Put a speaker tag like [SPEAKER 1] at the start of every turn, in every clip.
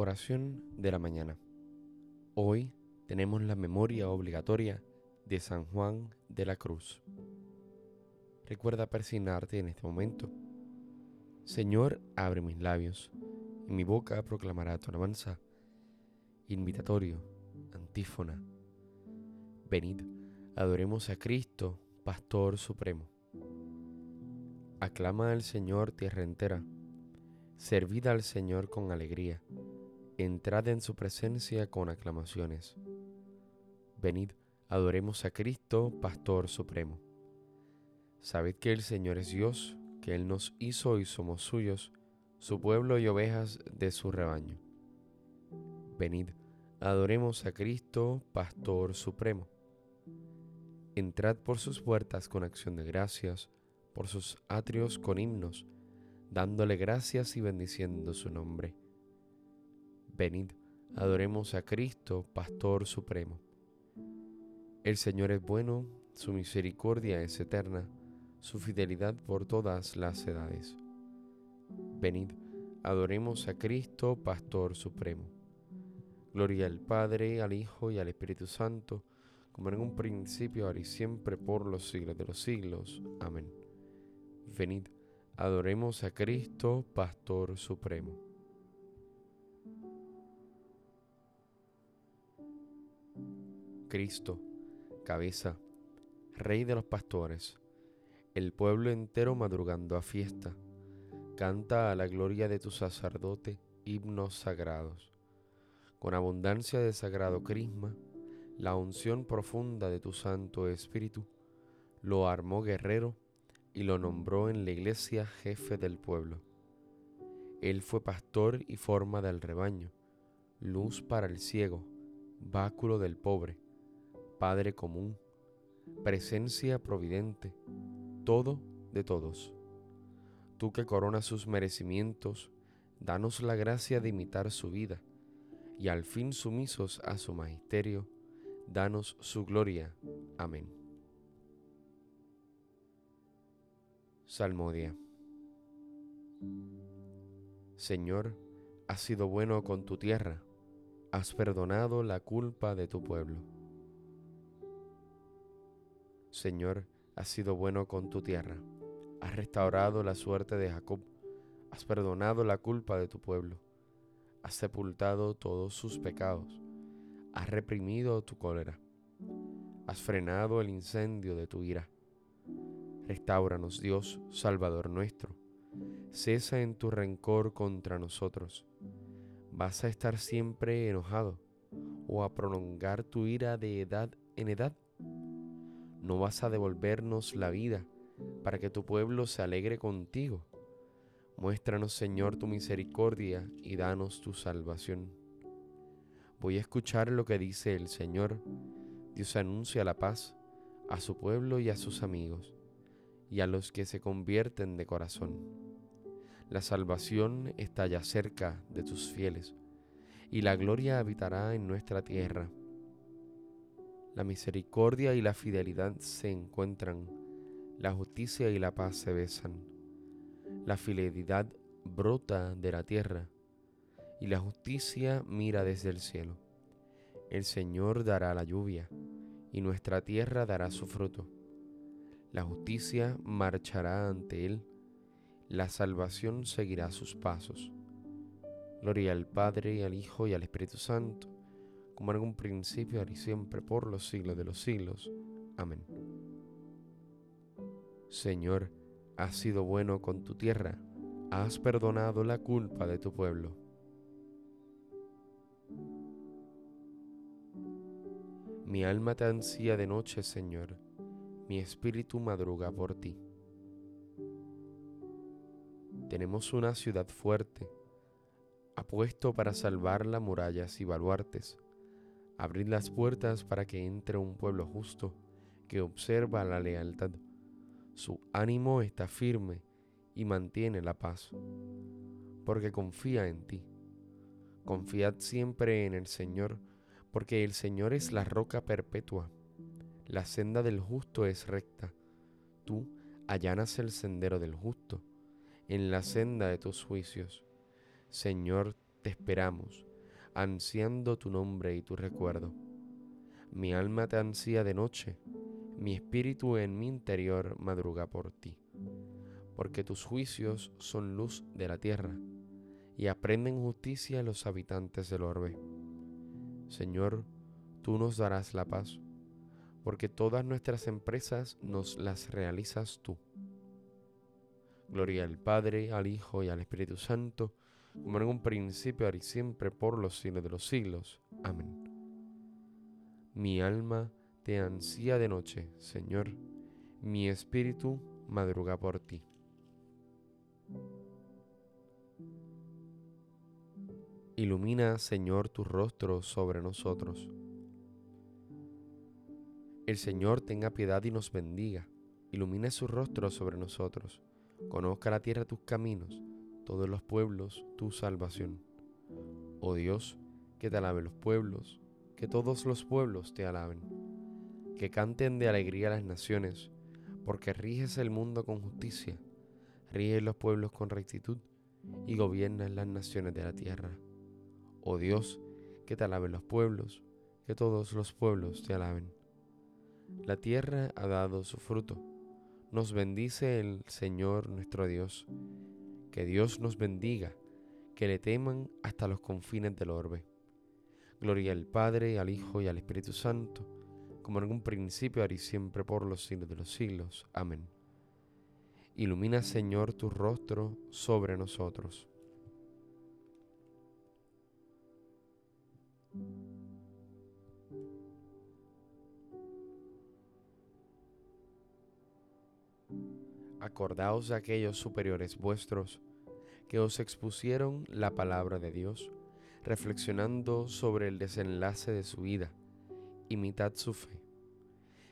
[SPEAKER 1] Oración de la mañana. Hoy tenemos la memoria obligatoria de San Juan de la Cruz. Recuerda persignarte en este momento. Señor, abre mis labios, y mi boca proclamará tu alabanza. Invitatorio, antífona. Venid, adoremos a Cristo, Pastor Supremo. Aclama al Señor tierra entera. Servid al Señor con alegría. Entrad en su presencia con aclamaciones. Venid, adoremos a Cristo, Pastor Supremo. Sabed que el Señor es Dios, que Él nos hizo y somos suyos, su pueblo y ovejas de su rebaño. Venid, adoremos a Cristo, Pastor Supremo. Entrad por sus puertas con acción de gracias, por sus atrios con himnos, dándole gracias y bendiciendo su nombre. Venid, adoremos a Cristo, Pastor Supremo. El Señor es bueno, su misericordia es eterna, su fidelidad por todas las edades. Venid, adoremos a Cristo, Pastor Supremo. Gloria al Padre, al Hijo y al Espíritu Santo, como en un principio, ahora y siempre, por los siglos de los siglos. Amén. Venid, adoremos a Cristo, Pastor Supremo. Cristo, cabeza, Rey de los pastores, el pueblo entero madrugando a fiesta, canta a la gloria de tu sacerdote himnos sagrados. Con abundancia de sagrado crisma, la unción profunda de tu Santo Espíritu, lo armó guerrero y lo nombró en la iglesia jefe del pueblo. Él fue pastor y forma del rebaño, luz para el ciego, báculo del pobre, Padre común, presencia providente, todo de todos. Tú que coronas sus merecimientos, danos la gracia de imitar su vida, y al fin sumisos a su magisterio, danos su gloria. Amén. Salmodia. Señor, has sido bueno con tu tierra, has perdonado la culpa de tu pueblo. Señor, has sido bueno con tu tierra, has restaurado la suerte de Jacob, has perdonado la culpa de tu pueblo, has sepultado todos sus pecados has reprimido tu cólera, has frenado el incendio de tu ira. Restáuranos, Dios, Salvador nuestro. Cesa en tu rencor contra nosotros. ¿Vas a estar siempre enojado o a prolongar tu ira de edad en edad? ¿No vas a devolvernos la vida para que tu pueblo se alegre contigo? Muéstranos, Señor, tu misericordia y danos tu salvación. Voy a escuchar lo que dice el Señor. Dios anuncia la paz a su pueblo y a sus amigos, y a los que se convierten de corazón. La salvación está ya cerca de tus fieles, y la gloria habitará en nuestra tierra. La misericordia y la fidelidad se encuentran, la justicia y la paz se besan. La fidelidad brota de la tierra y la justicia mira desde el cielo. El Señor dará la lluvia, y nuestra tierra dará su fruto. La justicia marchará ante Él, la salvación seguirá sus pasos. Gloria al Padre, al Hijo, y al Espíritu Santo, como en un principio, ahora y siempre, por los siglos de los siglos. Amén. Señor, has sido bueno con tu tierra, has perdonado la culpa de tu pueblo Mi alma te ansía de noche, Señor, mi espíritu madruga por ti. Tenemos una ciudad fuerte, apuesto para salvarla murallas y baluartes. Abrid las puertas para que entre un pueblo justo que observa la lealtad. Su ánimo está firme y mantiene la paz, porque confía en ti. Confiad siempre en el Señor, porque el Señor es la roca perpetua. La senda del justo es recta. Tú allanas el sendero del justo en la senda de tus juicios. Señor, te esperamos. Ansiando tu nombre y tu recuerdo. Mi alma te ansía de noche, mi espíritu en mi interior madruga por ti, porque tus juicios son luz de la tierra y aprenden justicia los habitantes del orbe. Señor, tú nos darás la paz, porque todas nuestras empresas nos las realizas tú. Gloria al Padre, al Hijo y al Espíritu Santo, como en un principio, ahora y siempre, por los siglos de los siglos. Amén. Mi alma te ansía de noche, Señor, mi espíritu madruga por ti. Ilumina, Señor, tu rostro sobre nosotros. El Señor tenga piedad y nos bendiga. Ilumina su rostro sobre nosotros. Conozca la tierra tus caminos todos los pueblos tu salvación. Oh Dios, que te alaben los pueblos, que todos los pueblos te alaben, que canten de alegría las naciones, porque riges el mundo con justicia, riges los pueblos con rectitud y gobiernas las naciones de la tierra. Oh Dios, que te alaben los pueblos, que todos los pueblos te alaben. La tierra ha dado su fruto, nos bendice el Señor nuestro Dios que Dios nos bendiga, que le teman hasta los confines del orbe. Gloria al Padre, al Hijo y al Espíritu Santo, como en un principio, ahora y siempre, por los siglos de los siglos. Amén. Ilumina, Señor, tu rostro sobre nosotros. Acordaos de aquellos superiores vuestros que os expusieron la palabra de Dios, reflexionando sobre el desenlace de su vida. Imitad su fe.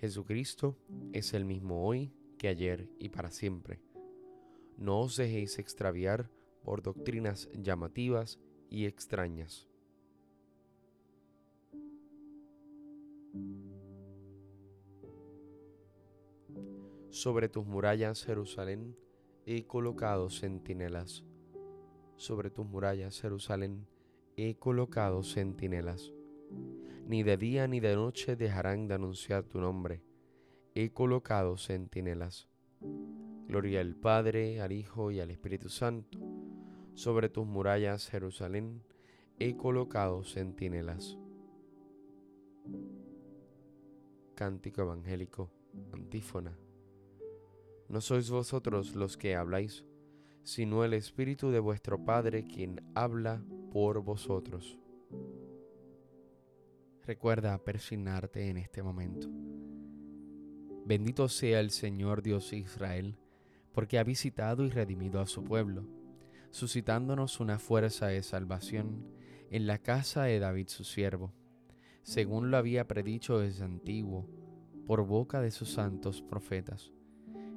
[SPEAKER 1] Jesucristo es el mismo hoy que ayer y para siempre. No os dejéis extraviar por doctrinas llamativas y extrañas. Sobre tus murallas, Jerusalén, he colocado centinelas sobre tus murallas, Jerusalén, he colocado centinelas. Ni de día ni de noche dejarán de anunciar tu nombre. He colocado centinelas. Gloria al Padre, al Hijo y al Espíritu Santo. Sobre tus murallas, Jerusalén, he colocado centinelas. Cántico Evangélico, antífona. No sois vosotros los que habláis, sino el Espíritu de vuestro Padre quien habla por vosotros. Recuerda persignarte en este momento. Bendito sea el Señor Dios Israel, porque ha visitado y redimido a su pueblo, suscitándonos una fuerza de salvación en la casa de David su siervo, según lo había predicho desde antiguo, por boca de sus santos profetas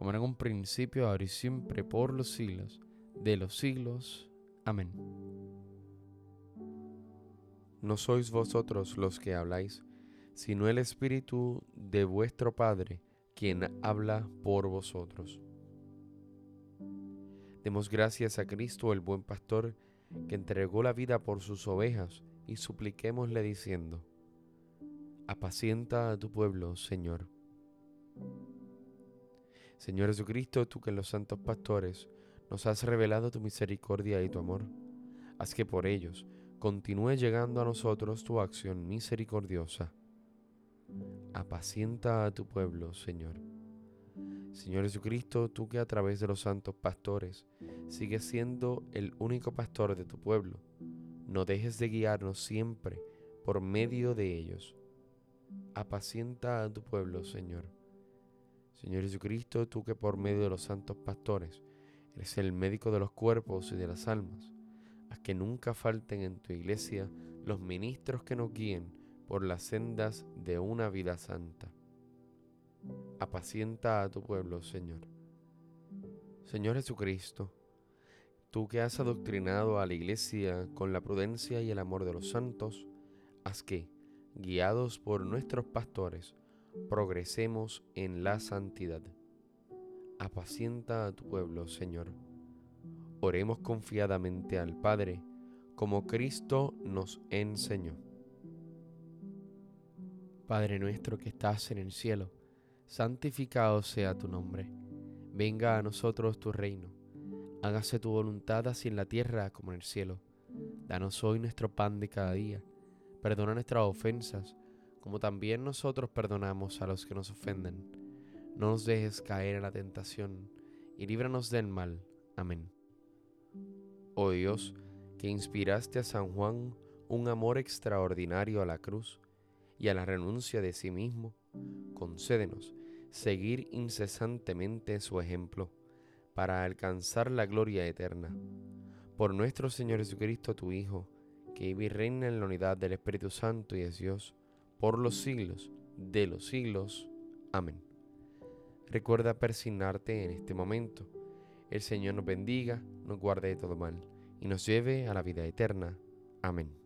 [SPEAKER 1] como en un principio, ahora y siempre, por los siglos de los siglos. Amén. No sois vosotros los que habláis, sino el Espíritu de vuestro Padre, quien habla por vosotros. Demos gracias a Cristo, el buen pastor, que entregó la vida por sus ovejas, y supliquémosle diciendo, Apacienta a tu pueblo, Señor. Señor Jesucristo, tú que en los santos pastores nos has revelado tu misericordia y tu amor, haz que por ellos continúe llegando a nosotros tu acción misericordiosa. apacienta a tu pueblo, Señor. Señor Jesucristo, tú que a través de los santos pastores sigues siendo el único pastor de tu pueblo, no dejes de guiarnos siempre por medio de ellos. Apacienta a tu pueblo, Señor. Señor Jesucristo, tú que por medio de los santos pastores eres el médico de los cuerpos y de las almas, haz que nunca falten en tu iglesia los ministros que nos guíen por las sendas de una vida santa. Apacienta a tu pueblo, Señor. Señor Jesucristo, tú que has adoctrinado a la iglesia con la prudencia y el amor de los santos, haz que, guiados por nuestros pastores, progresemos en la santidad. Apacienta a tu pueblo, Señor. Oremos confiadamente al Padre, como Cristo nos enseñó. Padre nuestro que estás en el cielo, santificado sea tu nombre. Venga a nosotros tu reino. Hágase tu voluntad así en la tierra como en el cielo. Danos hoy nuestro pan de cada día. Perdona nuestras ofensas, como también nosotros perdonamos a los que nos ofenden. No nos dejes caer en la tentación, y líbranos del mal. Amén. Oh Dios, que inspiraste a San Juan un amor extraordinario a la cruz, y a la renuncia de sí mismo, concédenos seguir incesantemente su ejemplo para alcanzar la gloria eterna. Por nuestro Señor Jesucristo, tu Hijo, que vive y reina en la unidad del Espíritu Santo y es Dios, por los siglos de los siglos. Amén. Recuerda persignarte en este momento. El Señor nos bendiga, nos guarde de todo mal y nos lleve a la vida eterna. Amén.